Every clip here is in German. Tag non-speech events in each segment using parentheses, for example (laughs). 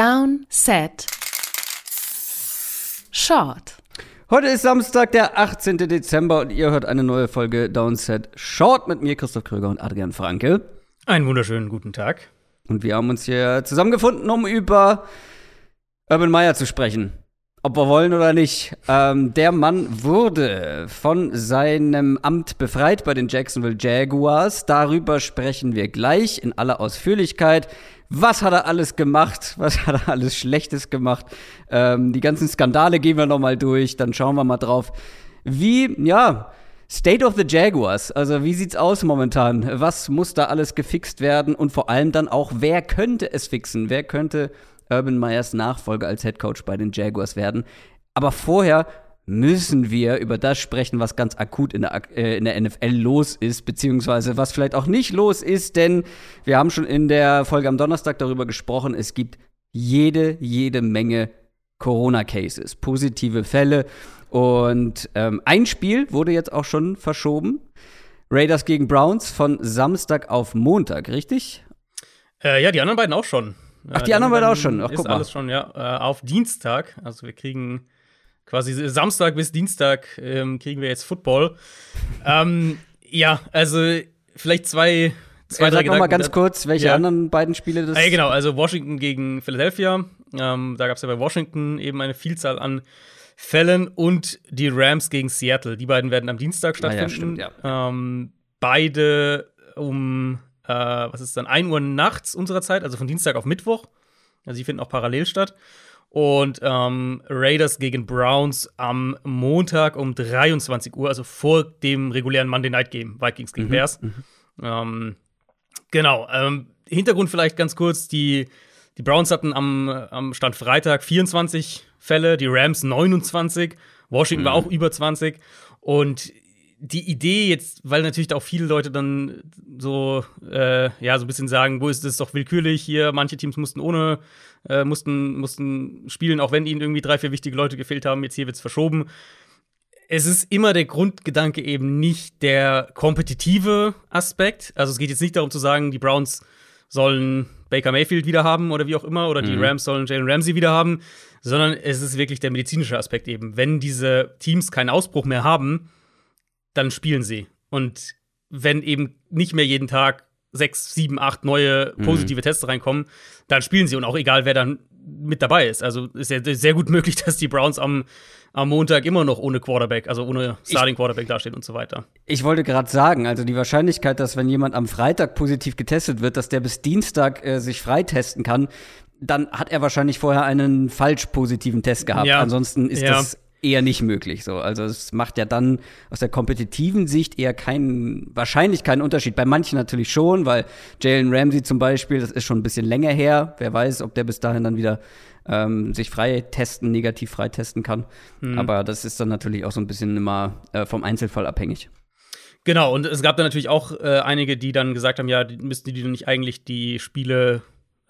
Down, Set, Short. Heute ist Samstag, der 18. Dezember und ihr hört eine neue Folge Downset Short mit mir, Christoph Kröger und Adrian Franke. Einen wunderschönen guten Tag. Und wir haben uns hier zusammengefunden, um über Urban Meyer zu sprechen. Ob wir wollen oder nicht. Ähm, der Mann wurde von seinem Amt befreit bei den Jacksonville Jaguars. Darüber sprechen wir gleich in aller Ausführlichkeit. Was hat er alles gemacht? Was hat er alles Schlechtes gemacht? Ähm, die ganzen Skandale gehen wir noch mal durch. Dann schauen wir mal drauf, wie, ja, State of the Jaguars. Also, wie sieht's aus momentan? Was muss da alles gefixt werden? Und vor allem dann auch, wer könnte es fixen? Wer könnte Urban Meyers Nachfolger als Head Coach bei den Jaguars werden? Aber vorher müssen wir über das sprechen, was ganz akut in der, äh, in der NFL los ist, beziehungsweise was vielleicht auch nicht los ist, denn wir haben schon in der Folge am Donnerstag darüber gesprochen, es gibt jede, jede Menge Corona-Cases, positive Fälle. Und ähm, ein Spiel wurde jetzt auch schon verschoben. Raiders gegen Browns von Samstag auf Montag, richtig? Äh, ja, die anderen beiden auch schon. Ach, die, anderen beiden auch schon. Ach, ist alles schon, ja. Äh, auf Dienstag. Also wir kriegen quasi Samstag bis Dienstag ähm, kriegen wir jetzt Football. ähm, ja, also vielleicht zwei, zwei ja, drei Sag noch mal ganz kurz, welche ja. anderen beiden Spiele das? Ah, ja, genau, also Washington gegen Philadelphia. Ähm, da gab es ja bei Washington eben eine Vielzahl an Fällen und die Rams gegen Seattle. Die beiden werden am Dienstag stattfinden. Ah, ja, stimmt, ja. Ähm, beide um, äh, was ist dann, 1 Uhr nachts unserer Zeit, also von Dienstag auf Mittwoch. Also die finden auch parallel statt und ähm, Raiders gegen Browns am Montag um 23 Uhr, also vor dem regulären Monday Night Game, Vikings gegen mhm. Bears. Mhm. Ähm, genau. Ähm, Hintergrund vielleicht ganz kurz: die, die Browns hatten am, am Stand Freitag 24 Fälle, die Rams 29, Washington mhm. war auch über 20. Und die Idee jetzt, weil natürlich da auch viele Leute dann so, äh, ja, so ein bisschen sagen, wo ist das doch willkürlich hier, manche Teams mussten ohne, äh, mussten, mussten spielen, auch wenn ihnen irgendwie drei, vier wichtige Leute gefehlt haben, jetzt hier wird's verschoben. Es ist immer der Grundgedanke eben nicht der kompetitive Aspekt. Also es geht jetzt nicht darum zu sagen, die Browns sollen Baker Mayfield wieder haben oder wie auch immer, oder die mhm. Rams sollen Jalen Ramsey wieder haben, sondern es ist wirklich der medizinische Aspekt eben. Wenn diese Teams keinen Ausbruch mehr haben, dann spielen sie. Und wenn eben nicht mehr jeden Tag sechs, sieben, acht neue mhm. positive mhm. Tests reinkommen, dann spielen sie und auch egal, wer dann mit dabei ist. Also ist ja sehr gut (laughs) möglich, dass die Browns am, am Montag immer noch ohne Quarterback, also ohne Starting Quarterback dastehen und so weiter. Ich wollte gerade sagen, also die Wahrscheinlichkeit, dass wenn jemand am Freitag positiv getestet wird, dass der bis Dienstag äh, sich freitesten kann, dann hat er wahrscheinlich vorher einen falsch positiven Test gehabt. Ja. Ansonsten ist ja. das eher nicht möglich. So. Also es macht ja dann aus der kompetitiven Sicht eher keinen, wahrscheinlich keinen Unterschied. Bei manchen natürlich schon, weil Jalen Ramsey zum Beispiel, das ist schon ein bisschen länger her. Wer weiß, ob der bis dahin dann wieder ähm, sich frei testen, negativ frei testen kann. Mhm. Aber das ist dann natürlich auch so ein bisschen immer äh, vom Einzelfall abhängig. Genau, und es gab dann natürlich auch äh, einige, die dann gesagt haben, ja, müssten die nicht eigentlich die Spiele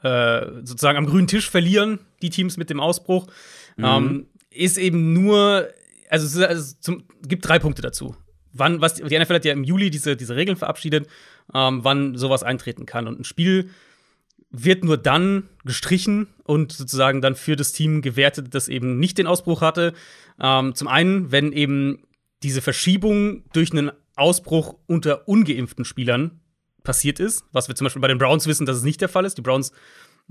äh, sozusagen am grünen Tisch verlieren, die Teams mit dem Ausbruch. Mhm. Ähm, ist eben nur, also es, also zum, gibt drei Punkte dazu. Wann, was, die NFL hat ja im Juli diese, diese Regeln verabschiedet, ähm, wann sowas eintreten kann. Und ein Spiel wird nur dann gestrichen und sozusagen dann für das Team gewertet, das eben nicht den Ausbruch hatte. Ähm, zum einen, wenn eben diese Verschiebung durch einen Ausbruch unter ungeimpften Spielern passiert ist, was wir zum Beispiel bei den Browns wissen, dass es nicht der Fall ist. Die Browns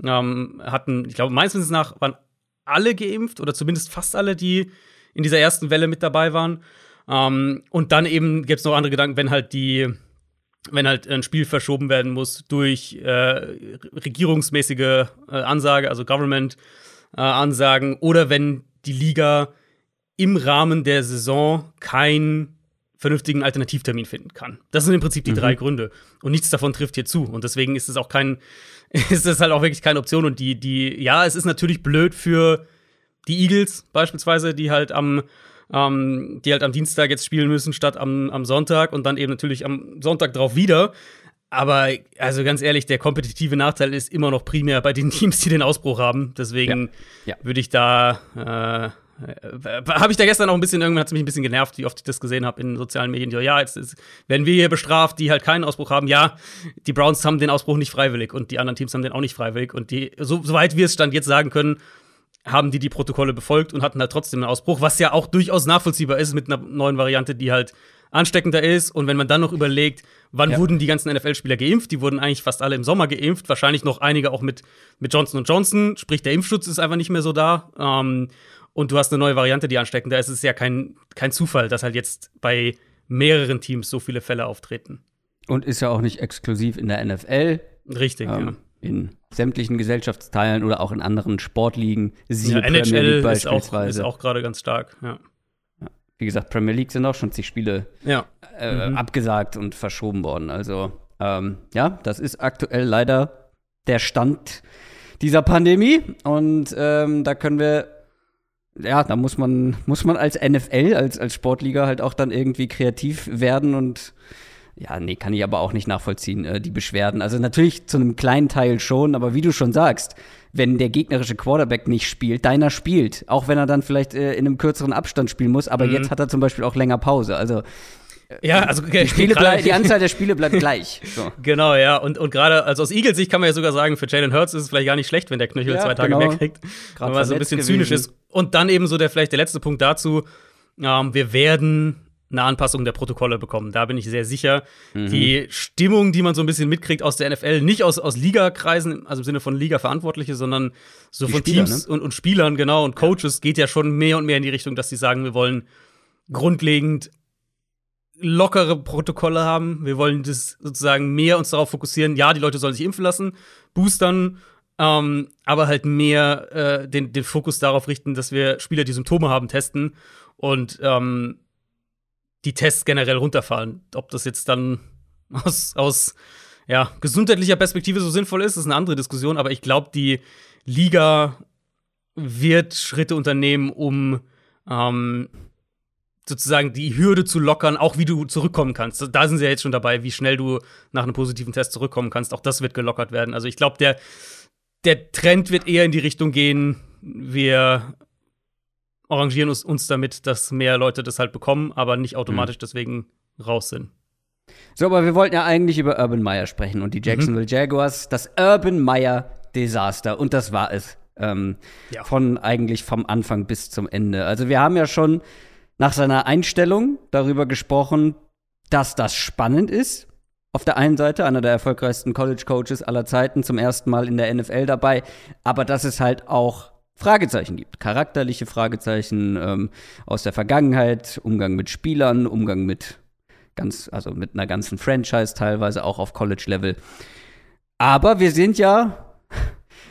ähm, hatten, ich glaube, meines Wissens nach waren alle geimpft oder zumindest fast alle, die in dieser ersten Welle mit dabei waren. Ähm, und dann eben gibt es noch andere Gedanken, wenn halt die, wenn halt ein Spiel verschoben werden muss durch äh, regierungsmäßige äh, Ansage, also Government-Ansagen, äh, oder wenn die Liga im Rahmen der Saison keinen vernünftigen Alternativtermin finden kann. Das sind im Prinzip die mhm. drei Gründe. Und nichts davon trifft hier zu. Und deswegen ist es auch kein, (laughs) ist es halt auch wirklich keine Option. Und die, die, ja, es ist natürlich blöd für die Eagles beispielsweise, die halt am, ähm, die halt am Dienstag jetzt spielen müssen, statt am, am Sonntag und dann eben natürlich am Sonntag drauf wieder. Aber also ganz ehrlich, der kompetitive Nachteil ist immer noch primär bei den (laughs) Teams, die den Ausbruch haben. Deswegen ja. Ja. würde ich da Äh, habe ich da gestern auch ein bisschen, irgendwann hat es mich ein bisschen genervt, wie oft ich das gesehen habe in sozialen Medien. Ja, jetzt ist, werden wir hier bestraft, die halt keinen Ausbruch haben. Ja, die Browns haben den Ausbruch nicht freiwillig und die anderen Teams haben den auch nicht freiwillig. Und die, so, soweit wir es Stand jetzt sagen können, haben die die Protokolle befolgt und hatten halt trotzdem einen Ausbruch, was ja auch durchaus nachvollziehbar ist mit einer neuen Variante, die halt ansteckender ist. Und wenn man dann noch überlegt, wann ja. wurden die ganzen NFL-Spieler geimpft? Die wurden eigentlich fast alle im Sommer geimpft, wahrscheinlich noch einige auch mit, mit Johnson Johnson, sprich der Impfschutz ist einfach nicht mehr so da. Ähm, und du hast eine neue Variante, die ansteckender ist. Es ist ja kein, kein Zufall, dass halt jetzt bei mehreren Teams so viele Fälle auftreten. Und ist ja auch nicht exklusiv in der NFL. Richtig, ähm, ja. In sämtlichen Gesellschaftsteilen oder auch in anderen Sportligen. Ja, NHL ist auch, ist auch gerade ganz stark, ja wie gesagt, Premier League sind auch schon zig Spiele ja. äh, mhm. abgesagt und verschoben worden. Also ähm, ja, das ist aktuell leider der Stand dieser Pandemie. Und ähm, da können wir, ja, da muss man, muss man als NFL, als, als Sportliga halt auch dann irgendwie kreativ werden und ja, nee, kann ich aber auch nicht nachvollziehen, äh, die Beschwerden. Also natürlich zu einem kleinen Teil schon, aber wie du schon sagst, wenn der gegnerische Quarterback nicht spielt, deiner spielt, auch wenn er dann vielleicht äh, in einem kürzeren Abstand spielen muss, aber mhm. jetzt hat er zum Beispiel auch länger Pause. Also ja, also die, Spiele die Anzahl der Spiele bleibt (laughs) gleich. So. Genau, ja. Und, und gerade also aus Eagles Sicht kann man ja sogar sagen, für Jalen Hurts ist es vielleicht gar nicht schlecht, wenn der Knöchel ja, zwei Tage genau. mehr kriegt. Wenn man so ein bisschen gewesen. zynisch ist. Und dann eben so der vielleicht der letzte Punkt dazu. Ähm, wir werden eine Anpassung der Protokolle bekommen. Da bin ich sehr sicher. Mhm. Die Stimmung, die man so ein bisschen mitkriegt aus der NFL, nicht aus, aus Liga-Kreisen, also im Sinne von Liga-Verantwortliche, sondern so die von Spieler, Teams ne? und, und Spielern, genau, und Coaches, geht ja schon mehr und mehr in die Richtung, dass sie sagen, wir wollen grundlegend lockere Protokolle haben. Wir wollen das sozusagen mehr uns darauf fokussieren. Ja, die Leute sollen sich impfen lassen, boostern, ähm, aber halt mehr äh, den, den Fokus darauf richten, dass wir Spieler, die Symptome haben, testen und ähm, die Tests generell runterfallen. Ob das jetzt dann (laughs) aus, aus ja, gesundheitlicher Perspektive so sinnvoll ist, ist eine andere Diskussion, aber ich glaube, die Liga wird Schritte unternehmen, um ähm, sozusagen die Hürde zu lockern, auch wie du zurückkommen kannst. Da sind sie ja jetzt schon dabei, wie schnell du nach einem positiven Test zurückkommen kannst. Auch das wird gelockert werden. Also ich glaube, der, der Trend wird eher in die Richtung gehen, wir arrangieren uns, uns damit, dass mehr Leute das halt bekommen, aber nicht automatisch mhm. deswegen raus sind. So, aber wir wollten ja eigentlich über Urban Meyer sprechen und die Jacksonville mhm. Jaguars, das Urban Meyer Desaster und das war es. Ähm, ja. Von eigentlich vom Anfang bis zum Ende. Also wir haben ja schon nach seiner Einstellung darüber gesprochen, dass das spannend ist. Auf der einen Seite einer der erfolgreichsten College Coaches aller Zeiten, zum ersten Mal in der NFL dabei, aber dass es halt auch Fragezeichen gibt. Charakterliche Fragezeichen ähm, aus der Vergangenheit, Umgang mit Spielern, Umgang mit ganz, also mit einer ganzen Franchise teilweise auch auf College-Level. Aber wir sind ja,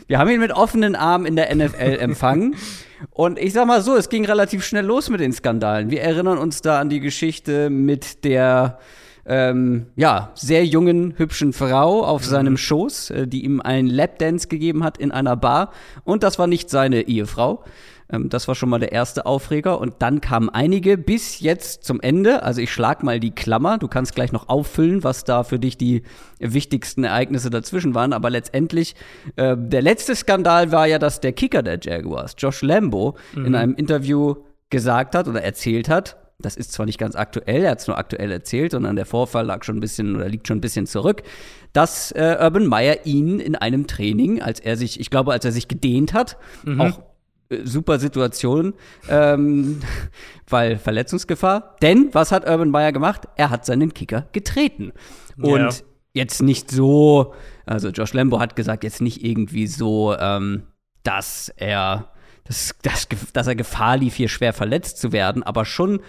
wir haben ihn mit offenen Armen in der NFL (laughs) empfangen. Und ich sag mal so, es ging relativ schnell los mit den Skandalen. Wir erinnern uns da an die Geschichte mit der ähm, ja, sehr jungen, hübschen Frau auf mhm. seinem Schoß, äh, die ihm einen Lapdance gegeben hat in einer Bar. Und das war nicht seine Ehefrau. Ähm, das war schon mal der erste Aufreger. Und dann kamen einige bis jetzt zum Ende. Also ich schlag mal die Klammer. Du kannst gleich noch auffüllen, was da für dich die wichtigsten Ereignisse dazwischen waren. Aber letztendlich, äh, der letzte Skandal war ja, dass der Kicker der Jaguars, Josh Lambo, mhm. in einem Interview gesagt hat oder erzählt hat, das ist zwar nicht ganz aktuell, er hat es nur aktuell erzählt, sondern der Vorfall lag schon ein bisschen oder liegt schon ein bisschen zurück, dass äh, Urban Meyer ihn in einem Training, als er sich, ich glaube, als er sich gedehnt hat, mhm. auch super Situation, ähm, (laughs) weil Verletzungsgefahr. Denn was hat Urban Meyer gemacht? Er hat seinen Kicker getreten. Und ja. jetzt nicht so, also Josh Lambo hat gesagt, jetzt nicht irgendwie so, ähm, dass er dass, dass, dass er Gefahr lief, hier schwer verletzt zu werden, aber schon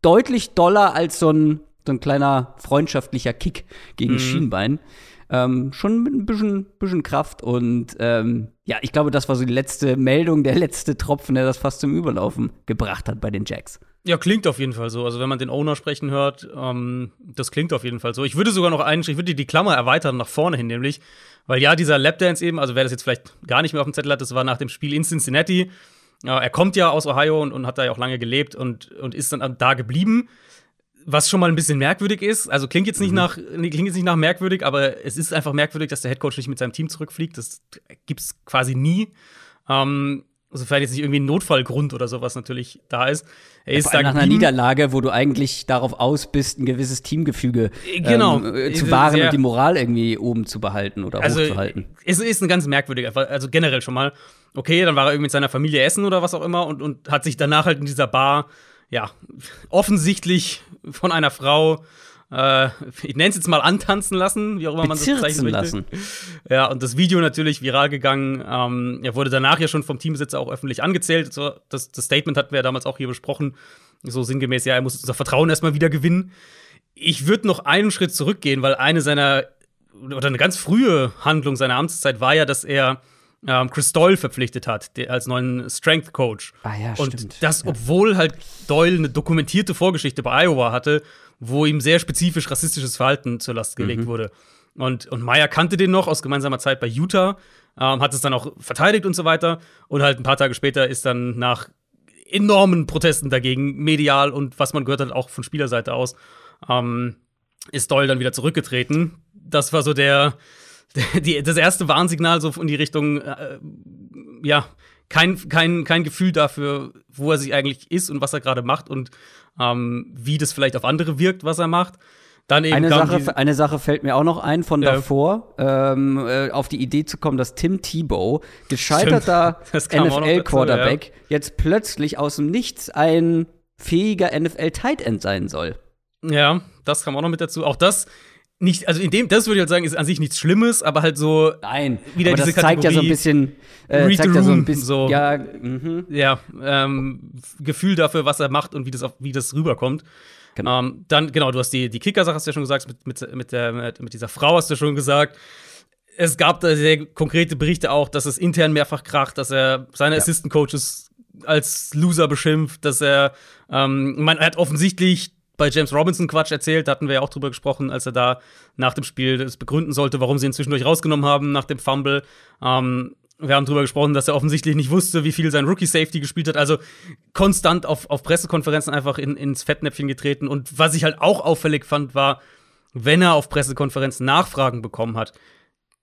deutlich doller als so ein, so ein kleiner freundschaftlicher Kick gegen mhm. Schienbein. Ähm, schon mit ein bisschen, bisschen Kraft und ähm, ja, ich glaube, das war so die letzte Meldung, der letzte Tropfen, der das fast zum Überlaufen gebracht hat bei den Jacks. Ja, klingt auf jeden Fall so. Also wenn man den Owner sprechen hört, ähm, das klingt auf jeden Fall so. Ich würde sogar noch einen, ich würde die Klammer erweitern nach vorne hin, nämlich, weil ja, dieser Lapdance eben, also wer das jetzt vielleicht gar nicht mehr auf dem Zettel hat, das war nach dem Spiel in Cincinnati. Ja, er kommt ja aus Ohio und, und hat da ja auch lange gelebt und, und ist dann da geblieben. Was schon mal ein bisschen merkwürdig ist. Also klingt jetzt nicht mhm. nach, klingt jetzt nicht nach merkwürdig, aber es ist einfach merkwürdig, dass der Headcoach nicht mit seinem Team zurückfliegt. Das gibt's quasi nie. Ähm, sofern jetzt nicht irgendwie ein Notfallgrund oder sowas natürlich da ist. Er ja, ist da nach einer Niederlage, wo du eigentlich darauf aus bist, ein gewisses Teamgefüge äh, genau. ähm, zu wahren und die Moral irgendwie oben zu behalten oder also, hochzuhalten. Es ist ein ganz merkwürdiger, also generell schon mal. Okay, dann war er irgendwie mit seiner Familie essen oder was auch immer und, und hat sich danach halt in dieser Bar, ja, offensichtlich von einer Frau äh, ich nenne es jetzt mal antanzen lassen, wie auch immer man das bezeichnen lassen. Ja, und das Video natürlich viral gegangen. Ähm, er wurde danach ja schon vom Teambesitzer auch öffentlich angezählt. So, das, das Statement hatten wir ja damals auch hier besprochen. So sinngemäß, ja, er muss unser Vertrauen erstmal wieder gewinnen. Ich würde noch einen Schritt zurückgehen, weil eine seiner oder eine ganz frühe Handlung seiner Amtszeit war ja, dass er ähm, Chris Doyle verpflichtet hat, als neuen Strength Coach. Ah ja, und stimmt. das, obwohl halt Doyle eine dokumentierte Vorgeschichte bei Iowa hatte wo ihm sehr spezifisch rassistisches Verhalten zur Last gelegt mhm. wurde. Und, und Meyer kannte den noch aus gemeinsamer Zeit bei Utah, ähm, hat es dann auch verteidigt und so weiter. Und halt ein paar Tage später ist dann nach enormen Protesten dagegen, medial und was man gehört hat, auch von Spielerseite aus, ähm, ist Doyle dann wieder zurückgetreten. Das war so der, der (laughs) die, das erste Warnsignal so in die Richtung, äh, ja, kein, kein, kein Gefühl dafür, wo er sich eigentlich ist und was er gerade macht und ähm, wie das vielleicht auf andere wirkt, was er macht. Dann eben eine, Sache, eine Sache fällt mir auch noch ein von ja. davor, ähm, äh, auf die Idee zu kommen, dass Tim Tebow, gescheiterter (laughs) NFL-Quarterback, ja. jetzt plötzlich aus dem Nichts ein fähiger NFL-Tight End sein soll. Ja, das kam auch noch mit dazu. Auch das nicht, also in dem, das würde ich halt sagen, ist an sich nichts Schlimmes, aber halt so. Nein, wieder aber diese das zeigt Kategorie, ja so ein bisschen. Äh, read zeigt the room, ja so ein bisschen. So, ja, mhm. ja ähm, Gefühl dafür, was er macht und wie das, auf, wie das rüberkommt. Genau. Ähm, dann, genau, du hast die, die Kicker-Sache, hast du ja schon gesagt, mit, mit, mit, der, mit, dieser Frau hast du schon gesagt. Es gab da sehr konkrete Berichte auch, dass es intern mehrfach kracht, dass er seine ja. Assistant Coaches als Loser beschimpft, dass er, ähm, man hat offensichtlich bei James Robinson Quatsch erzählt. Da hatten wir ja auch drüber gesprochen, als er da nach dem Spiel das begründen sollte, warum sie ihn zwischendurch rausgenommen haben nach dem Fumble. Ähm, wir haben drüber gesprochen, dass er offensichtlich nicht wusste, wie viel sein Rookie Safety gespielt hat. Also konstant auf, auf Pressekonferenzen einfach in, ins Fettnäpfchen getreten. Und was ich halt auch auffällig fand, war, wenn er auf Pressekonferenzen Nachfragen bekommen hat,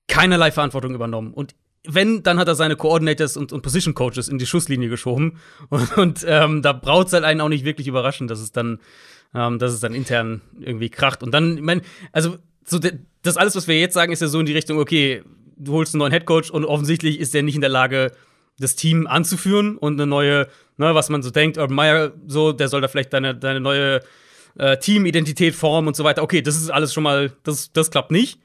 keinerlei Verantwortung übernommen. Und wenn, dann hat er seine Coordinators und, und Position Coaches in die Schusslinie geschoben. Und, (laughs) und ähm, da braucht es halt einen auch nicht wirklich überraschen, dass es dann ähm, dass es dann intern irgendwie kracht. Und dann, ich meine, also so das alles, was wir jetzt sagen, ist ja so in die Richtung, okay, du holst einen neuen Headcoach und offensichtlich ist der nicht in der Lage, das Team anzuführen und eine neue, ne, was man so denkt, Urban Meyer, so, der soll da vielleicht deine, deine neue äh, Teamidentität formen und so weiter. Okay, das ist alles schon mal, das, das klappt nicht.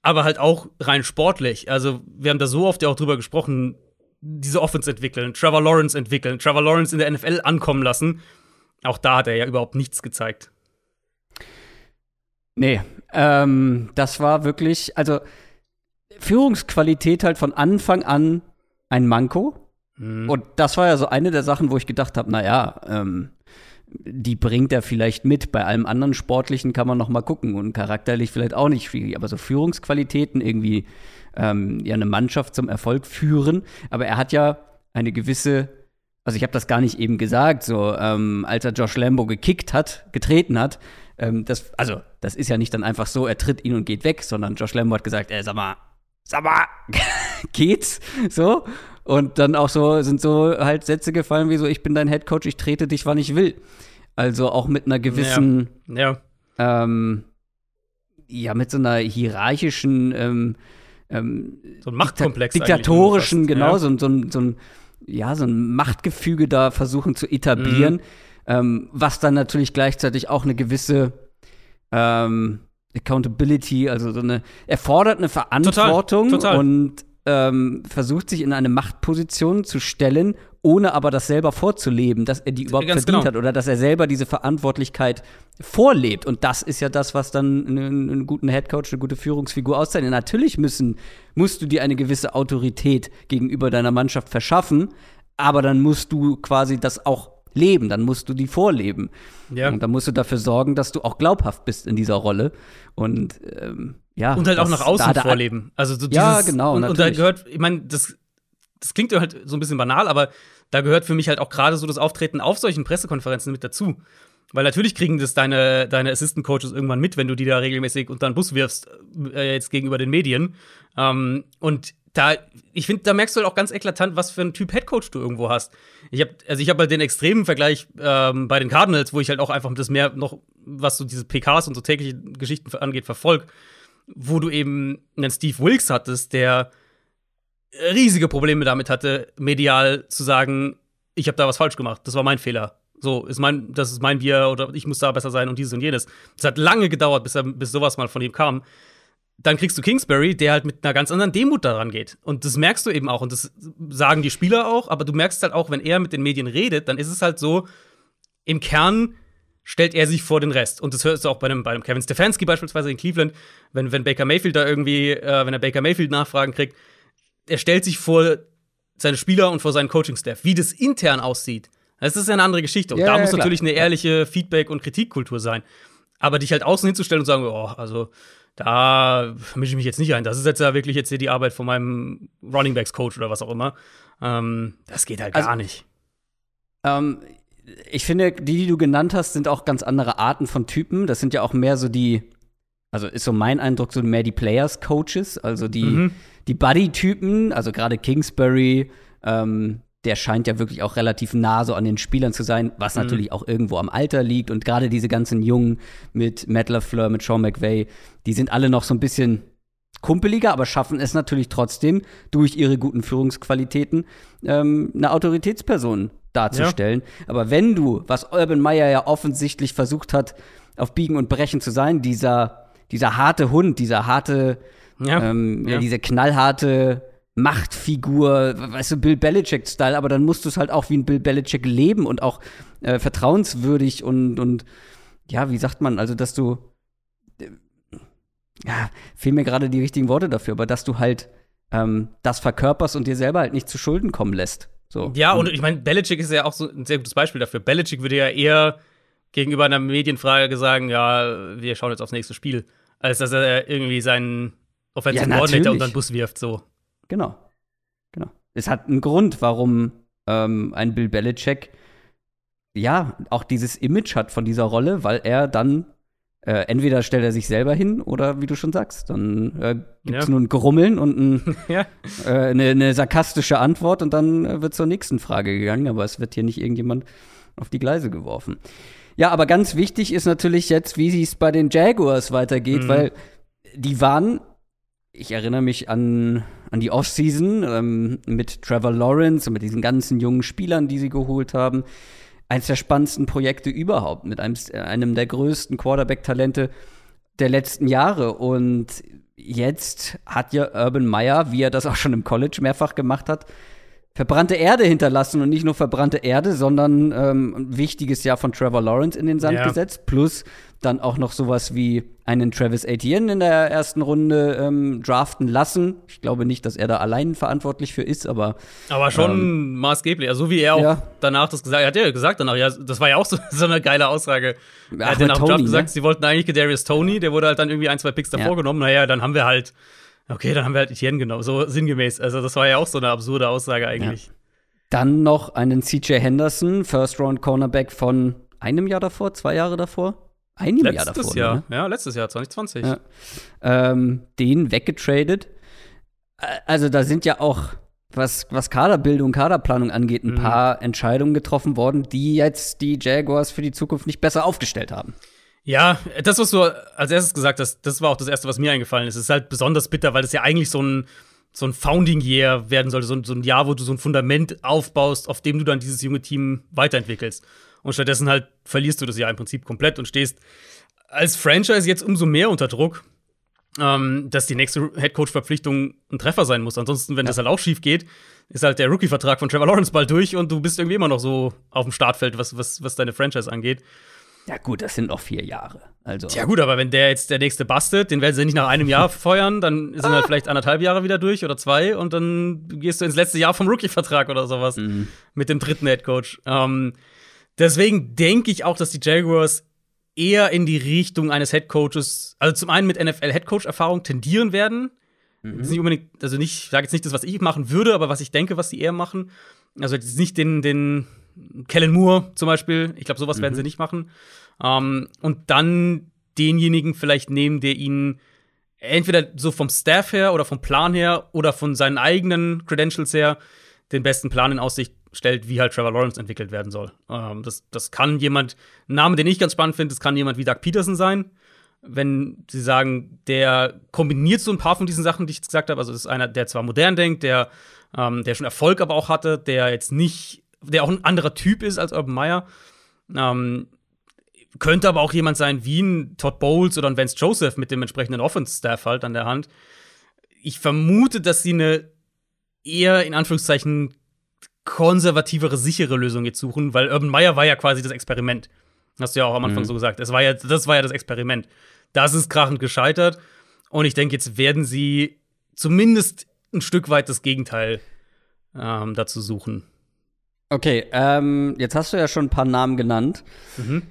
Aber halt auch rein sportlich. Also, wir haben da so oft ja auch drüber gesprochen, diese Offense entwickeln, Trevor Lawrence entwickeln, Trevor Lawrence in der NFL ankommen lassen. Auch da hat er ja überhaupt nichts gezeigt. Nee, ähm, das war wirklich, also Führungsqualität halt von Anfang an ein Manko. Mhm. Und das war ja so eine der Sachen, wo ich gedacht habe, naja, ähm, die bringt er vielleicht mit. Bei allem anderen Sportlichen kann man noch mal gucken und charakterlich vielleicht auch nicht schwierig. Aber so Führungsqualitäten irgendwie ähm, ja eine Mannschaft zum Erfolg führen. Aber er hat ja eine gewisse also ich habe das gar nicht eben gesagt, so ähm, als er Josh Lambo gekickt hat, getreten hat, ähm, das, also das ist ja nicht dann einfach so, er tritt ihn und geht weg, sondern Josh Lambo hat gesagt, ey, sag mal, sag mal, (laughs) geht's? So. Und dann auch so sind so halt Sätze gefallen wie so, ich bin dein Head Coach, ich trete dich, wann ich will. Also auch mit einer gewissen, ja, ja. Ähm, ja mit so einer hierarchischen, ähm, ähm, so ein Machtkomplex, diktatorischen, genau, ja. so, so, so ein ja, so ein Machtgefüge da versuchen zu etablieren, mhm. ähm, was dann natürlich gleichzeitig auch eine gewisse ähm, Accountability, also so eine, erfordert eine Verantwortung total, total. und ähm, versucht sich in eine Machtposition zu stellen, ohne aber das selber vorzuleben, dass er die überhaupt Ganz verdient genau. hat oder dass er selber diese Verantwortlichkeit vorlebt. Und das ist ja das, was dann einen, einen guten Headcoach, eine gute Führungsfigur auszeichnet. Natürlich müssen, musst du dir eine gewisse Autorität gegenüber deiner Mannschaft verschaffen, aber dann musst du quasi das auch leben, dann musst du die vorleben. Ja. Und dann musst du dafür sorgen, dass du auch glaubhaft bist in dieser Rolle. Und ähm, ja. Und halt auch nach außen vorleben. Also so dieses, ja, genau. Und, und da gehört, ich meine, das, das klingt halt so ein bisschen banal, aber da gehört für mich halt auch gerade so das Auftreten auf solchen Pressekonferenzen mit dazu. Weil natürlich kriegen das deine, deine Assistant Coaches irgendwann mit, wenn du die da regelmäßig unter den Bus wirfst, äh, jetzt gegenüber den Medien. Ähm, und da, ich finde, da merkst du halt auch ganz eklatant, was für ein Typ Headcoach du irgendwo hast. Ich habe, also ich habe halt den extremen Vergleich ähm, bei den Cardinals, wo ich halt auch einfach das mehr noch, was so diese PKs und so tägliche Geschichten angeht, verfolge, wo du eben einen Steve Wilkes hattest, der riesige Probleme damit hatte, medial zu sagen, ich habe da was falsch gemacht, das war mein Fehler. So, ist mein, das ist mein Bier oder ich muss da besser sein und dieses und jenes. Es hat lange gedauert, bis, er, bis sowas mal von ihm kam dann kriegst du Kingsbury, der halt mit einer ganz anderen Demut daran geht. Und das merkst du eben auch. Und das sagen die Spieler auch. Aber du merkst halt auch, wenn er mit den Medien redet, dann ist es halt so, im Kern stellt er sich vor den Rest. Und das hörst du auch bei einem, bei einem Kevin Stefanski beispielsweise in Cleveland, wenn, wenn Baker Mayfield da irgendwie, äh, wenn er Baker Mayfield Nachfragen kriegt, er stellt sich vor seine Spieler und vor seinen Coaching-Staff. Wie das intern aussieht, das ist ja eine andere Geschichte. Und ja, da ja, muss klar. natürlich eine ehrliche Feedback- und Kritikkultur sein. Aber dich halt außen hinzustellen und sagen, oh, also da mische ich mich jetzt nicht ein. Das ist jetzt ja wirklich jetzt hier die Arbeit von meinem Running Backs Coach oder was auch immer. Ähm, das geht halt also, gar nicht. Ähm, ich finde, die, die du genannt hast, sind auch ganz andere Arten von Typen. Das sind ja auch mehr so die, also ist so mein Eindruck, so mehr die Players Coaches, also die, mhm. die Buddy-Typen, also gerade Kingsbury, ähm, der scheint ja wirklich auch relativ nah so an den Spielern zu sein, was mhm. natürlich auch irgendwo am Alter liegt. Und gerade diese ganzen Jungen mit Matt LaFleur, mit Sean McVay, die sind alle noch so ein bisschen kumpeliger, aber schaffen es natürlich trotzdem durch ihre guten Führungsqualitäten ähm, eine Autoritätsperson darzustellen. Ja. Aber wenn du, was Urban Meyer ja offensichtlich versucht hat, auf Biegen und Brechen zu sein, dieser, dieser harte Hund, dieser harte, ja. Ähm, ja. diese knallharte Machtfigur, weißt du, Bill Belichick-Style, aber dann musst du es halt auch wie ein Bill Belichick leben und auch äh, vertrauenswürdig und, und ja, wie sagt man, also dass du äh, ja, fehlen mir gerade die richtigen Worte dafür, aber dass du halt ähm, das verkörperst und dir selber halt nicht zu Schulden kommen lässt. So. Ja, und, und ich meine, Belichick ist ja auch so ein sehr gutes Beispiel dafür. Belichick würde ja eher gegenüber einer Medienfrage sagen, ja, wir schauen jetzt aufs nächste Spiel, als dass er irgendwie seinen Offensive ja, Coordinator unter den Bus wirft, so. Genau. Genau. Es hat einen Grund, warum ähm, ein Bill Belichick ja auch dieses Image hat von dieser Rolle, weil er dann äh, entweder stellt er sich selber hin oder wie du schon sagst, dann äh, gibt es ja. nur ein Grummeln und ein, (laughs) ja. äh, eine, eine, sarkastische Antwort und dann äh, wird zur nächsten Frage gegangen, aber es wird hier nicht irgendjemand auf die Gleise geworfen. Ja, aber ganz wichtig ist natürlich jetzt, wie es bei den Jaguars weitergeht, mhm. weil die waren ich erinnere mich an, an die Offseason ähm, mit Trevor Lawrence und mit diesen ganzen jungen Spielern, die sie geholt haben. Eines der spannendsten Projekte überhaupt, mit einem, einem der größten Quarterback-Talente der letzten Jahre. Und jetzt hat ja Urban Meyer, wie er das auch schon im College mehrfach gemacht hat, verbrannte Erde hinterlassen und nicht nur verbrannte Erde, sondern ähm, ein wichtiges Jahr von Trevor Lawrence in den Sand ja. gesetzt, plus dann auch noch sowas wie einen Travis Etienne in der ersten Runde ähm, draften lassen. Ich glaube nicht, dass er da allein verantwortlich für ist, aber aber schon ähm, maßgeblich. Also so wie er auch ja. danach das gesagt, hat er ja gesagt danach, ja, das war ja auch so, (laughs) so eine geile Aussage. Ach, er hat ja nach dem Draft ne? gesagt, sie wollten eigentlich Darius Tony, der wurde halt dann irgendwie ein, zwei Picks davor ja. genommen. Naja, dann haben wir halt Okay, dann haben wir halt Etienne genommen, so sinngemäß. Also, das war ja auch so eine absurde Aussage eigentlich. Ja. Dann noch einen CJ Henderson, First Round Cornerback von einem Jahr davor, zwei Jahre davor? Einem letztes Jahr davor. Jahr. Ne? Ja, letztes Jahr, 2020. Ja. Ähm, den weggetradet. Also, da sind ja auch, was, was Kaderbildung, Kaderplanung angeht, ein mhm. paar Entscheidungen getroffen worden, die jetzt die Jaguars für die Zukunft nicht besser aufgestellt haben. Ja, das, was du als erstes gesagt hast, das war auch das Erste, was mir eingefallen ist. Es ist halt besonders bitter, weil das ja eigentlich so ein, so ein Founding Year werden sollte, so ein, so ein Jahr, wo du so ein Fundament aufbaust, auf dem du dann dieses junge Team weiterentwickelst. Und stattdessen halt verlierst du das Jahr im Prinzip komplett und stehst als Franchise jetzt umso mehr unter Druck, ähm, dass die nächste Headcoach-Verpflichtung ein Treffer sein muss. Ansonsten, wenn ja. das halt auch schief geht, ist halt der Rookie-Vertrag von Trevor Lawrence bald durch und du bist irgendwie immer noch so auf dem Startfeld, was, was, was deine Franchise angeht. Ja, gut, das sind noch vier Jahre. Also. Ja, gut, aber wenn der jetzt der nächste bastet, den werden sie nicht nach einem Jahr (laughs) feuern, dann sind halt vielleicht anderthalb Jahre wieder durch oder zwei und dann gehst du ins letzte Jahr vom Rookie-Vertrag oder sowas mhm. mit dem dritten Headcoach. Ähm, deswegen denke ich auch, dass die Jaguars eher in die Richtung eines Headcoaches, also zum einen mit NFL-Headcoach-Erfahrung tendieren werden. Mhm. Das ist nicht unbedingt, also nicht, ich sage jetzt nicht das, was ich machen würde, aber was ich denke, was sie eher machen. Also nicht den, den Kellen Moore zum Beispiel. Ich glaube, sowas mhm. werden sie nicht machen. Ähm, und dann denjenigen vielleicht nehmen, der ihnen entweder so vom Staff her oder vom Plan her oder von seinen eigenen Credentials her den besten Plan in Aussicht stellt, wie halt Trevor Lawrence entwickelt werden soll. Ähm, das, das kann jemand, ein Name, den ich ganz spannend finde, das kann jemand wie Doug Peterson sein. Wenn sie sagen, der kombiniert so ein paar von diesen Sachen, die ich jetzt gesagt habe. Also, das ist einer, der zwar modern denkt, der, ähm, der schon Erfolg aber auch hatte, der jetzt nicht, der auch ein anderer Typ ist als Urban Meyer. Ähm, könnte aber auch jemand sein wie ein Todd Bowles oder ein Vance Joseph mit dem entsprechenden Offense-Staff halt an der Hand. Ich vermute, dass sie eine eher in Anführungszeichen konservativere, sichere Lösung jetzt suchen, weil Urban Meyer war ja quasi das Experiment. Hast du ja auch am Anfang mhm. so gesagt. Das war, ja, das war ja das Experiment. Das ist krachend gescheitert. Und ich denke, jetzt werden sie zumindest ein Stück weit das Gegenteil ähm, dazu suchen. Okay, ähm, jetzt hast du ja schon ein paar Namen genannt. Mhm.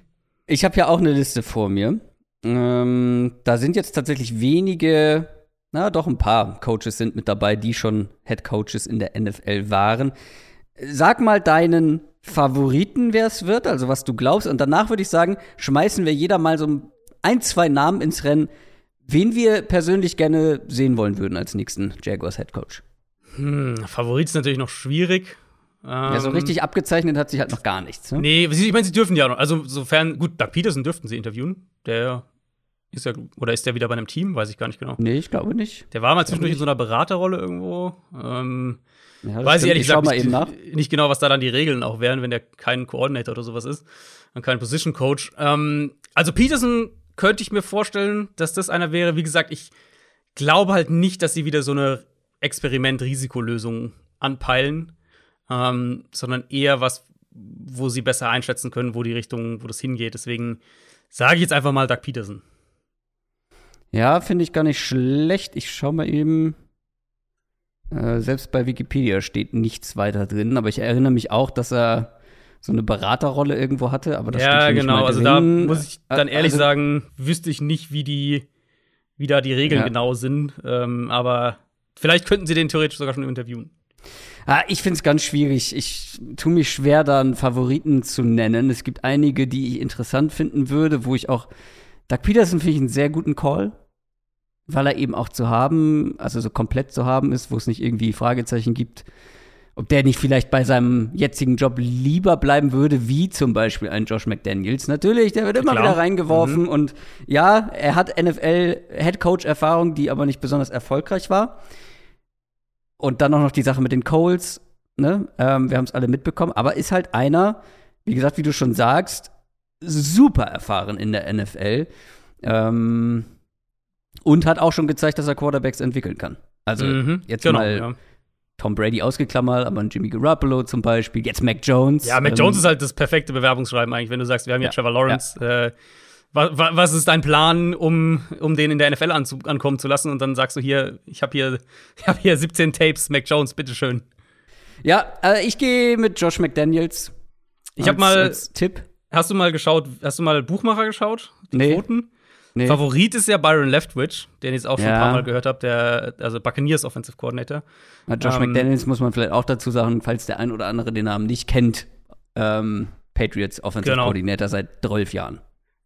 Ich habe ja auch eine Liste vor mir. Ähm, da sind jetzt tatsächlich wenige, na doch ein paar Coaches sind mit dabei, die schon Head Coaches in der NFL waren. Sag mal deinen Favoriten, wer es wird, also was du glaubst. Und danach würde ich sagen, schmeißen wir jeder mal so ein, zwei Namen ins Rennen, wen wir persönlich gerne sehen wollen würden als nächsten Jaguars Head Coach. Hm, Favorit ist natürlich noch schwierig. Ja, so ähm, richtig abgezeichnet hat sich halt noch gar nichts. Ne? Nee, ich meine, sie dürfen ja noch. Also, sofern, gut, Doug Peterson dürften sie interviewen. Der ist ja, oder ist der wieder bei einem Team? Weiß ich gar nicht genau. Nee, ich glaube nicht. Der war mal zwischendurch in so einer Beraterrolle irgendwo. Ähm, ja, Weiß ich ehrlich gesagt nicht, nicht, genau, was da dann die Regeln auch wären, wenn der kein Coordinator oder sowas ist und kein Position Coach. Ähm, also Peterson könnte ich mir vorstellen, dass das einer wäre. Wie gesagt, ich glaube halt nicht, dass sie wieder so eine Experiment-Risikolösung anpeilen, ähm, sondern eher was, wo sie besser einschätzen können, wo die Richtung, wo das hingeht. Deswegen sage ich jetzt einfach mal Doug Peterson. Ja, finde ich gar nicht schlecht. Ich schaue mal eben. Äh, selbst bei Wikipedia steht nichts weiter drin, aber ich erinnere mich auch, dass er so eine Beraterrolle irgendwo hatte, aber das Ja, genau, also da muss ich dann ehrlich also, sagen, wüsste ich nicht, wie die, wie da die Regeln ja. genau sind, ähm, aber vielleicht könnten sie den theoretisch sogar schon interviewen. Ah, ich finde es ganz schwierig. Ich tue mich schwer, da einen Favoriten zu nennen. Es gibt einige, die ich interessant finden würde, wo ich auch Doug Peterson finde ich einen sehr guten Call weil er eben auch zu haben, also so komplett zu haben ist, wo es nicht irgendwie Fragezeichen gibt, ob der nicht vielleicht bei seinem jetzigen Job lieber bleiben würde, wie zum Beispiel ein Josh McDaniels. Natürlich, der wird immer Klar. wieder reingeworfen mhm. und ja, er hat NFL-Headcoach-Erfahrung, die aber nicht besonders erfolgreich war. Und dann auch noch die Sache mit den Coles, ne? Ähm, wir haben es alle mitbekommen, aber ist halt einer, wie gesagt, wie du schon sagst, super erfahren in der NFL. Ähm, und hat auch schon gezeigt, dass er Quarterbacks entwickeln kann. Also mhm, jetzt genau, mal ja. Tom Brady ausgeklammert, aber ein Jimmy Garoppolo zum Beispiel, jetzt Mac Jones. Ja, Mac ähm, Jones ist halt das perfekte Bewerbungsschreiben eigentlich, wenn du sagst, wir haben ja, Trevor Lawrence. Ja. Äh, was, was, ist dein Plan, um, um den in der NFL anzu, ankommen zu lassen? Und dann sagst du hier, ich habe hier, hab hier (laughs) 17 Tapes, Mac Jones, bitteschön. Ja, äh, ich gehe mit Josh McDaniels. Ich habe mal Tipp. Hast du mal geschaut, hast du mal Buchmacher geschaut? Die nee. Quoten? Nee. Favorit ist ja Byron Leftwich, den ich jetzt auch schon ja. ein paar Mal gehört habe, der, also Buccaneers Offensive Coordinator. Ja, Josh ähm, McDaniels muss man vielleicht auch dazu sagen, falls der ein oder andere den Namen nicht kennt. Ähm, Patriots Offensive genau. Coordinator seit 12 Jahren.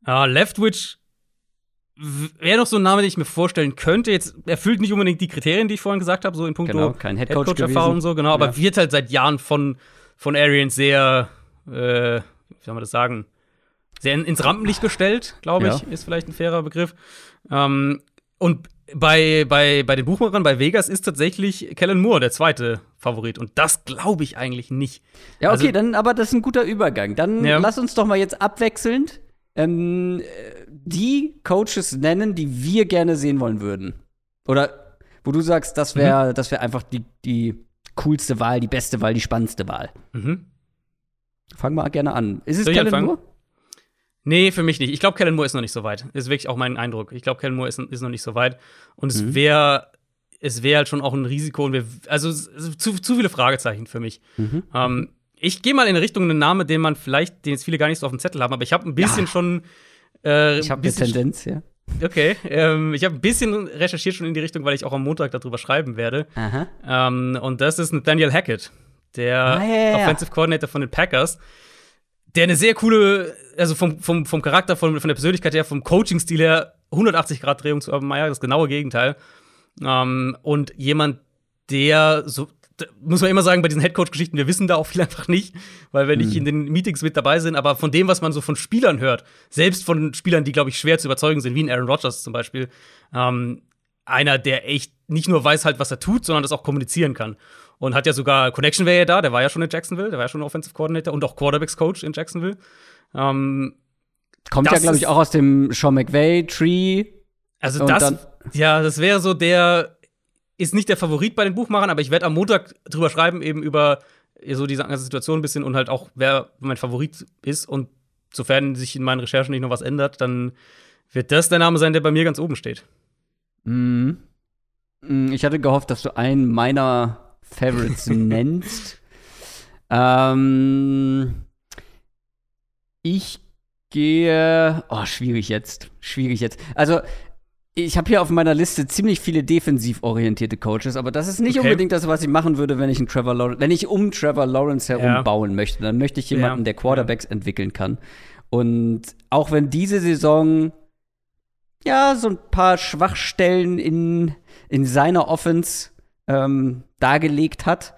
Ja, Leftwich wäre noch so ein Name, den ich mir vorstellen könnte. Jetzt erfüllt nicht unbedingt die Kriterien, die ich vorhin gesagt habe, so in puncto genau, kein Headcoach Headcoach-Erfahrung und so, genau, ja. aber wird halt seit Jahren von, von Arians sehr, äh, wie soll man das sagen, sehr ins Rampenlicht gestellt, glaube ich, ja. ist vielleicht ein fairer Begriff. Ähm, und bei, bei, bei den Buchmachern bei Vegas ist tatsächlich Kellen Moore der zweite Favorit. Und das glaube ich eigentlich nicht. Ja, okay, also, dann, aber das ist ein guter Übergang. Dann ja. lass uns doch mal jetzt abwechselnd ähm, die Coaches nennen, die wir gerne sehen wollen würden. Oder wo du sagst, das wäre mhm. das wär einfach die, die coolste Wahl, die beste Wahl, die spannendste Wahl. Mhm. Fang mal gerne an. Ist es Kellen Moore? Nee, für mich nicht. Ich glaube, Kellen Moore ist noch nicht so weit. Das ist wirklich auch mein Eindruck. Ich glaube, Kellen Moore ist, ist, noch nicht so weit. Und es mhm. wäre es wäre halt schon auch ein Risiko und wir, also zu, zu viele Fragezeichen für mich. Mhm. Ähm, ich gehe mal in Richtung einen Namen, den man vielleicht, den jetzt viele gar nicht so auf dem Zettel haben, aber ich habe ein bisschen ja. schon. Äh, ich habe eine Tendenz, ja. Okay, ähm, ich habe ein bisschen recherchiert schon in die Richtung, weil ich auch am Montag darüber schreiben werde. Ähm, und das ist Nathaniel Hackett, der ah, ja, ja, Offensive Coordinator von den Packers der eine sehr coole, also vom, vom, vom Charakter, von, von der Persönlichkeit her, vom Coaching-Stil her, 180 Grad Drehung zu Urban Meyer, das genaue Gegenteil. Ähm, und jemand, der so muss man immer sagen, bei diesen Headcoach-Geschichten, wir wissen da auch viel (laughs) einfach nicht, weil wir nicht mhm. in den Meetings mit dabei sind. Aber von dem, was man so von Spielern hört, selbst von Spielern, die, glaube ich, schwer zu überzeugen sind, wie ein Aaron Rodgers zum Beispiel, ähm, einer, der echt nicht nur weiß halt, was er tut, sondern das auch kommunizieren kann. Und hat ja sogar, Connection wäre ja da, der war ja schon in Jacksonville, der war ja schon Offensive Coordinator und auch Quarterbacks-Coach in Jacksonville. Ähm, Kommt ja, glaube ich, auch aus dem Sean McVay-Tree. Also das, ja, das wäre so der, ist nicht der Favorit bei den Buchmachern, aber ich werde am Montag drüber schreiben, eben über so diese ganze Situation ein bisschen und halt auch, wer mein Favorit ist. Und sofern sich in meinen Recherchen nicht noch was ändert, dann wird das der Name sein, der bei mir ganz oben steht. Mhm. Ich hatte gehofft, dass du einen meiner Favorites (laughs) nennst. Ähm, ich gehe. Oh, schwierig jetzt. Schwierig jetzt. Also, ich habe hier auf meiner Liste ziemlich viele defensiv orientierte Coaches, aber das ist nicht okay. unbedingt das, was ich machen würde, wenn ich einen Trevor Lawrence, wenn ich um Trevor Lawrence herum ja. bauen möchte. Dann möchte ich jemanden, ja. der Quarterbacks ja. entwickeln kann. Und auch wenn diese Saison ja so ein paar Schwachstellen in, in seiner Offense ähm, dargelegt hat,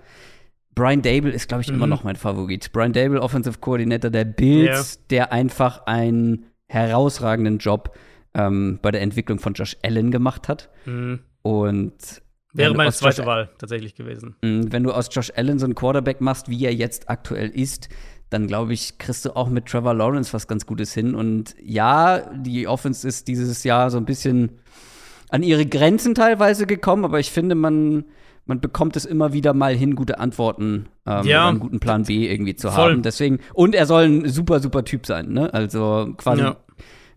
Brian Dable ist, glaube ich, mhm. immer noch mein Favorit. Brian Dable, Offensive Coordinator der Bills, der einfach einen herausragenden Job ähm, bei der Entwicklung von Josh Allen gemacht hat. Mhm. Und Wäre meine zweite Josh, Wahl tatsächlich gewesen. Mm, wenn du aus Josh Allen so einen Quarterback machst, wie er jetzt aktuell ist, dann glaube ich, kriegst du auch mit Trevor Lawrence was ganz Gutes hin. Und ja, die Offense ist dieses Jahr so ein bisschen an ihre Grenzen teilweise gekommen, aber ich finde, man, man bekommt es immer wieder mal hin, gute Antworten ähm, ja. einen guten Plan B irgendwie zu Voll. haben. Deswegen, und er soll ein super, super Typ sein, ne? Also quasi ja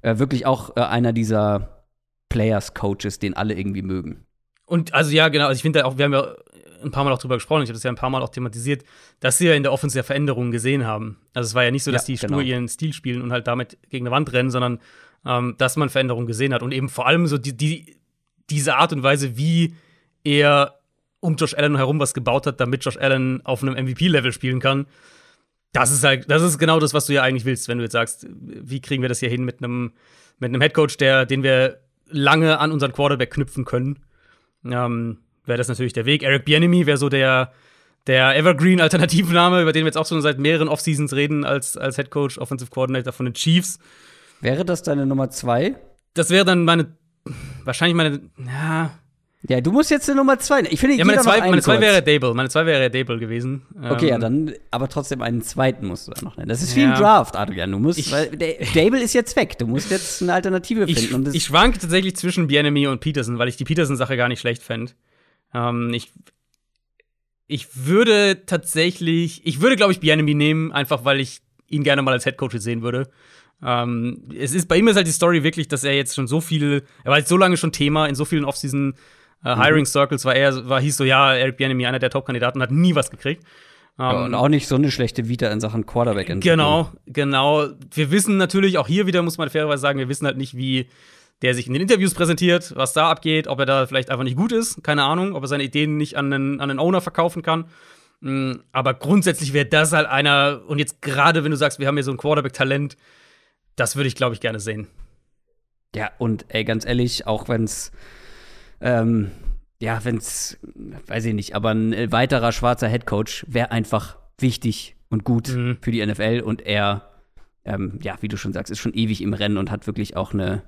äh, wirklich auch äh, einer dieser Players-Coaches, den alle irgendwie mögen. Und also ja, genau, also ich finde auch, wir haben ja ein paar Mal auch drüber gesprochen, ich habe das ja ein paar Mal auch thematisiert, dass sie ja in der Offense ja Veränderungen gesehen haben. Also es war ja nicht so, dass ja, die genau. stur ihren Stil spielen und halt damit gegen eine Wand rennen, sondern ähm, dass man Veränderungen gesehen hat. Und eben vor allem so die, die, diese Art und Weise, wie er um Josh Allen herum was gebaut hat, damit Josh Allen auf einem MVP-Level spielen kann. Das ist halt, das ist genau das, was du ja eigentlich willst, wenn du jetzt sagst, wie kriegen wir das hier hin mit einem mit einem Headcoach, der, den wir lange an unseren Quarterback knüpfen können. Ähm, wäre das natürlich der Weg. Eric Bienemy wäre so der, der Evergreen-Alternativname, über den wir jetzt auch schon seit mehreren Offseasons reden, als, als Head Coach, Offensive Coordinator von den Chiefs. Wäre das deine Nummer zwei? Das wäre dann meine, wahrscheinlich meine, ja, ja, du musst jetzt eine Nummer zwei. Ich finde, ja, meine zwei, meine zwei wäre Dable. Meine zwei wäre Dable gewesen. Okay, ähm, ja, dann, aber trotzdem einen zweiten musst du da noch nennen. Das ist wie ja. ein Draft, Adrian. Du musst, ich, weil Dable ist jetzt weg. Du musst jetzt eine Alternative finden. Ich, ich schwanke tatsächlich zwischen Bienemy und Peterson, weil ich die Peterson-Sache gar nicht schlecht fände. Ähm, ich, ich würde tatsächlich, ich würde, glaube ich, Bienemy nehmen, einfach weil ich ihn gerne mal als Headcoach sehen würde. Ähm, es ist bei ihm ist halt die Story wirklich, dass er jetzt schon so viel, er war jetzt so lange schon Thema in so vielen Offseason Uh, Hiring Circles war er, war, hieß so, ja, Eric Bieniemy, einer der Top-Kandidaten, hat nie was gekriegt. Um, ja, und ähm, auch nicht so eine schlechte Vita in Sachen quarterback -Entwicklung. Genau, genau. Wir wissen natürlich, auch hier wieder muss man fairerweise sagen, wir wissen halt nicht, wie der sich in den Interviews präsentiert, was da abgeht, ob er da vielleicht einfach nicht gut ist, keine Ahnung, ob er seine Ideen nicht an einen, an einen Owner verkaufen kann. Mm, aber grundsätzlich wäre das halt einer, und jetzt gerade wenn du sagst, wir haben hier so ein Quarterback-Talent, das würde ich, glaube ich, gerne sehen. Ja, und ey, ganz ehrlich, auch wenn es ähm, ja, wenn es, weiß ich nicht, aber ein weiterer schwarzer Headcoach wäre einfach wichtig und gut mhm. für die NFL und er, ähm, ja, wie du schon sagst, ist schon ewig im Rennen und hat wirklich auch eine,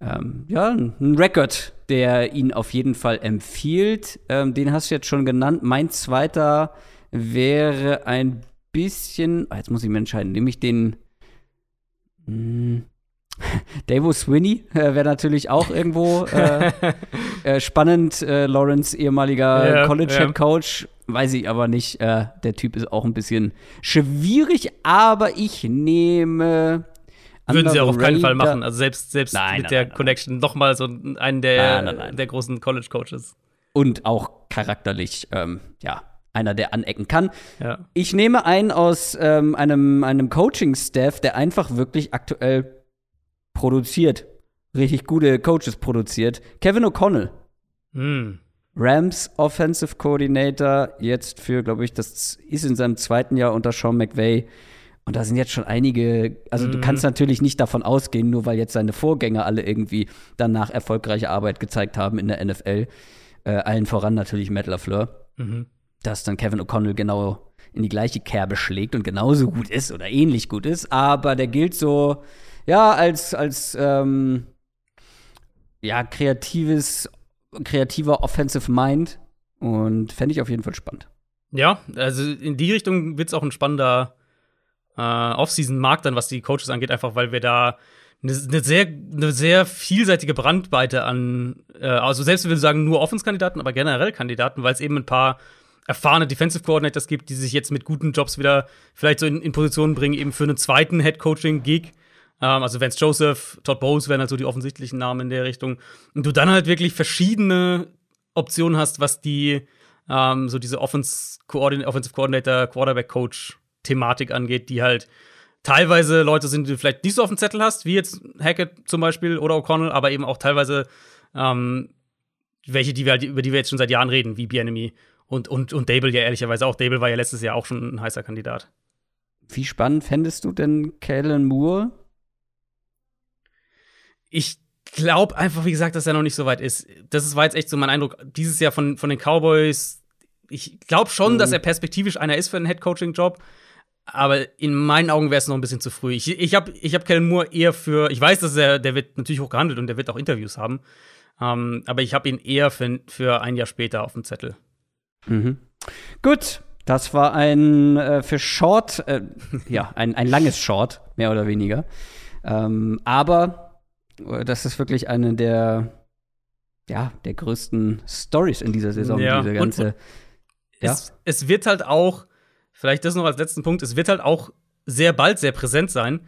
ähm, ja, einen Rekord, der ihn auf jeden Fall empfiehlt. Ähm, den hast du jetzt schon genannt. Mein zweiter wäre ein bisschen, ah, jetzt muss ich mir entscheiden, nehme ich den, mh, hm, (laughs) Davo Swinney äh, wäre natürlich auch irgendwo äh, (laughs) äh, spannend. Äh, Lawrence, ehemaliger ja, College Head Coach. Weiß ich aber nicht. Äh, der Typ ist auch ein bisschen schwierig, aber ich nehme. Würden sie auch auf keinen Fall machen. Also selbst, selbst nein, mit nein, der nein, Connection noch mal so einen der, der großen College Coaches. Und auch charakterlich, ähm, ja, einer, der anecken kann. Ja. Ich nehme einen aus ähm, einem, einem Coaching-Staff, der einfach wirklich aktuell produziert. Richtig gute Coaches produziert. Kevin O'Connell. Mm. Rams Offensive Coordinator, jetzt für, glaube ich, das ist in seinem zweiten Jahr unter Sean McVay. Und da sind jetzt schon einige, also mhm. du kannst natürlich nicht davon ausgehen, nur weil jetzt seine Vorgänger alle irgendwie danach erfolgreiche Arbeit gezeigt haben in der NFL, äh, allen voran natürlich Matt LaFleur, mhm. dass dann Kevin O'Connell genau in die gleiche Kerbe schlägt und genauso gut ist oder ähnlich gut ist, aber der gilt so, ja, als, als ähm, ja, kreatives, kreativer Offensive Mind und fände ich auf jeden Fall spannend. Ja, also in die Richtung wird es auch ein spannender äh, Offseason-Markt dann, was die Coaches angeht, einfach weil wir da eine, eine, sehr, eine sehr vielseitige Brandweite an, äh, also selbst wenn wir sagen nur Offenskandidaten, aber generell Kandidaten, weil es eben ein paar erfahrene Defensive Coordinators gibt, die sich jetzt mit guten Jobs wieder vielleicht so in, in Positionen bringen, eben für einen zweiten Head Coaching-Gig. Ähm, also Vance Joseph, Todd Bowles wären halt so die offensichtlichen Namen in der Richtung. Und du dann halt wirklich verschiedene Optionen hast, was die ähm, so diese Offense -Coordin Offensive Coordinator, Quarterback Coach Thematik angeht, die halt teilweise Leute sind, die du vielleicht nicht so auf dem Zettel hast, wie jetzt Hackett zum Beispiel oder O'Connell, aber eben auch teilweise ähm, welche, die wir halt, über die wir jetzt schon seit Jahren reden, wie Bienemy und, und, und Dable ja ehrlicherweise auch. Dable war ja letztes Jahr auch schon ein heißer Kandidat. Wie spannend fändest du denn Kalen Moore? Ich glaube einfach, wie gesagt, dass er noch nicht so weit ist. Das war jetzt echt so mein Eindruck. Dieses Jahr von, von den Cowboys, ich glaube schon, mhm. dass er perspektivisch einer ist für einen Head-Coaching-Job. Aber in meinen Augen wäre es noch ein bisschen zu früh. Ich, ich habe ich hab Kellen Moore eher für, ich weiß, dass er, der wird natürlich hoch gehandelt und der wird auch Interviews haben. Ähm, aber ich habe ihn eher für, für ein Jahr später auf dem Zettel. Mhm. Gut, das war ein äh, für Short, äh, ja, ein, ein langes Short, mehr oder weniger. Ähm, aber das ist wirklich eine der, ja, der größten Stories in dieser Saison. Ja. Diese ganze, und, und ja? es, es wird halt auch, vielleicht das noch als letzten Punkt, es wird halt auch sehr bald sehr präsent sein.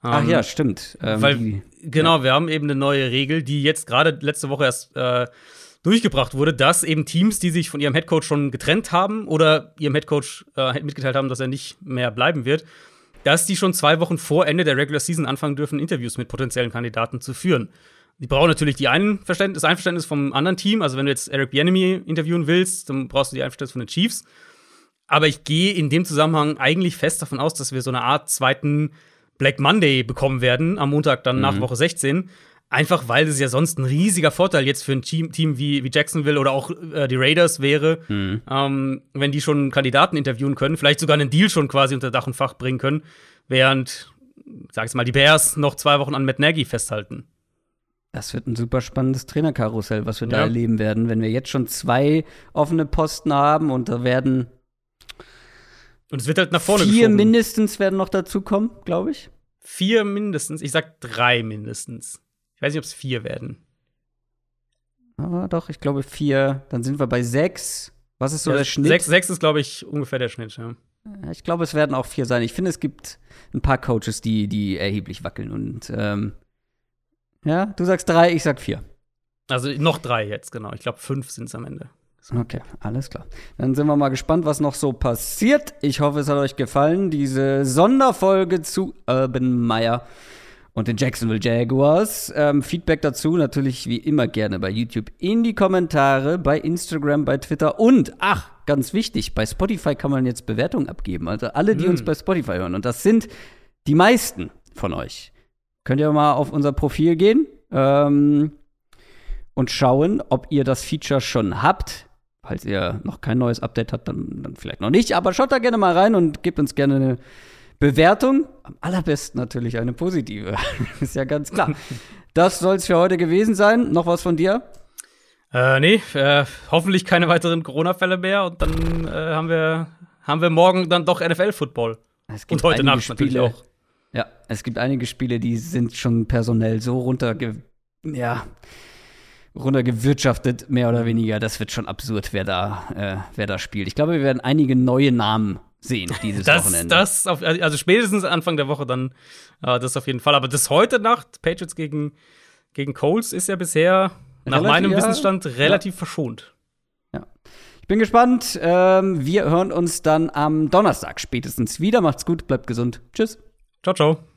Ach ähm, ja, stimmt. Ähm, weil, die, genau, ja. wir haben eben eine neue Regel, die jetzt gerade letzte Woche erst äh, durchgebracht wurde, dass eben Teams, die sich von ihrem Headcoach schon getrennt haben oder ihrem Headcoach äh, mitgeteilt haben, dass er nicht mehr bleiben wird, dass die schon zwei Wochen vor Ende der Regular Season anfangen dürfen, Interviews mit potenziellen Kandidaten zu führen. Die brauchen natürlich die Einverständnis, das Einverständnis vom anderen Team. Also, wenn du jetzt Eric Bienemy interviewen willst, dann brauchst du die Einverständnis von den Chiefs. Aber ich gehe in dem Zusammenhang eigentlich fest davon aus, dass wir so eine Art zweiten Black Monday bekommen werden, am Montag dann mhm. nach Woche 16, Einfach weil es ja sonst ein riesiger Vorteil jetzt für ein Team, Team wie, wie Jacksonville oder auch äh, die Raiders wäre, mhm. ähm, wenn die schon Kandidaten interviewen können, vielleicht sogar einen Deal schon quasi unter Dach und Fach bringen können, während, sag ich mal, die Bears noch zwei Wochen an Matt Nagy festhalten. Das wird ein super spannendes Trainerkarussell, was wir ja. da erleben werden, wenn wir jetzt schon zwei offene Posten haben und da werden und es wird halt nach vorne Vier geschoben. mindestens werden noch dazukommen, glaube ich. Vier mindestens. Ich sag drei mindestens. Ich weiß nicht, ob es vier werden. Aber doch, ich glaube vier. Dann sind wir bei sechs. Was ist so ja, der Schnitt? Sechs, sechs ist, glaube ich, ungefähr der Schnitt, ja. Ich glaube, es werden auch vier sein. Ich finde, es gibt ein paar Coaches, die, die erheblich wackeln. Und ähm, ja, du sagst drei, ich sag vier. Also noch drei jetzt, genau. Ich glaube, fünf sind es am Ende. Okay, alles klar. Dann sind wir mal gespannt, was noch so passiert. Ich hoffe, es hat euch gefallen, diese Sonderfolge zu Urban Meyer und den Jacksonville Jaguars. Ähm, Feedback dazu natürlich wie immer gerne bei YouTube in die Kommentare, bei Instagram, bei Twitter und, ach, ganz wichtig, bei Spotify kann man jetzt Bewertungen abgeben. Also alle, die mm. uns bei Spotify hören, und das sind die meisten von euch, könnt ihr mal auf unser Profil gehen ähm, und schauen, ob ihr das Feature schon habt. Falls ihr noch kein neues Update habt, dann, dann vielleicht noch nicht. Aber schaut da gerne mal rein und gebt uns gerne eine Bewertung, am allerbesten natürlich eine positive. (laughs) ist ja ganz klar. Das soll es für heute gewesen sein. Noch was von dir? Äh, nee, äh, hoffentlich keine weiteren Corona-Fälle mehr und dann äh, haben, wir, haben wir morgen dann doch NFL-Football. Und heute Nacht Spiele, natürlich auch. Ja, es gibt einige Spiele, die sind schon personell so runterge ja, runtergewirtschaftet, mehr oder weniger. Das wird schon absurd, wer da, äh, wer da spielt. Ich glaube, wir werden einige neue Namen sehen dieses das, Wochenende. Das auf, also spätestens Anfang der Woche dann äh, das auf jeden Fall. Aber das heute Nacht, Patriots gegen, gegen Coles, ist ja bisher nach meinem ja, Wissensstand relativ ja. verschont. Ja. Ich bin gespannt. Ähm, wir hören uns dann am Donnerstag spätestens wieder. Macht's gut, bleibt gesund. Tschüss. Ciao, ciao.